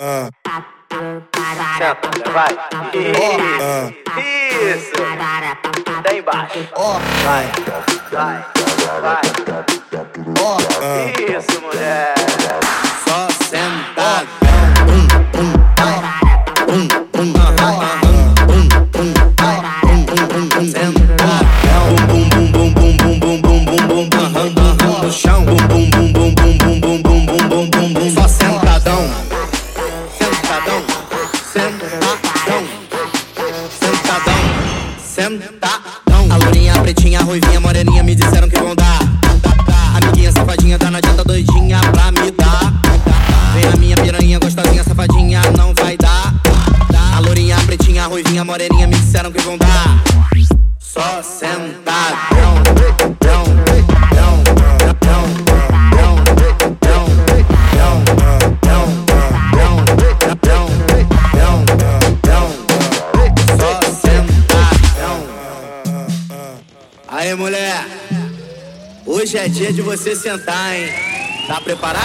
Ah, Senta, vai. ah, Isso. Tá embaixo. vai, Vai, vai. Isso, mulher. só sentadão. Sentadão. Sentadão. Sentadão. Sentadão. A lourinha, a pretinha, a ruivinha, a moreninha me disseram que vão dar. Amiguinha safadinha, tá doidinha pra me dar. Vem a minha piranha, gostosinha, safadinha, não vai dar. A lourinha, a pretinha, a ruivinha, a moreninha me disseram que vão dar. Só sentadão. Aí, mulher, hoje é dia de você sentar, hein? Tá preparada?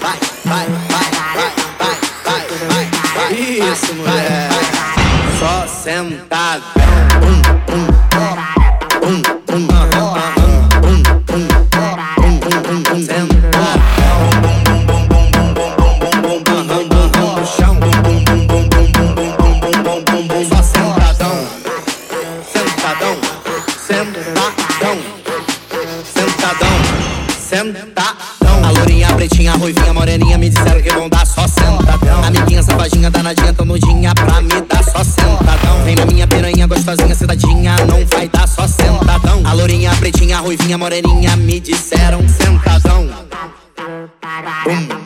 Vai, vai, vai, vai, vai, vai, vai, vai. Isso, mulher. Só. Bum, bum, bum, sentadão. A lourinha, a pretinha, a ruivinha, a moreninha me disseram que vão dar só sentadão. Amiguinha, safadinha, danadinha, tão nudinha pra me dar só sentadão. Vem na minha piranha, gostosinha, sentadinha, não vai dar só sentadão. A lourinha, a pretinha, a ruivinha, a moreninha me disseram sentadão. Bum,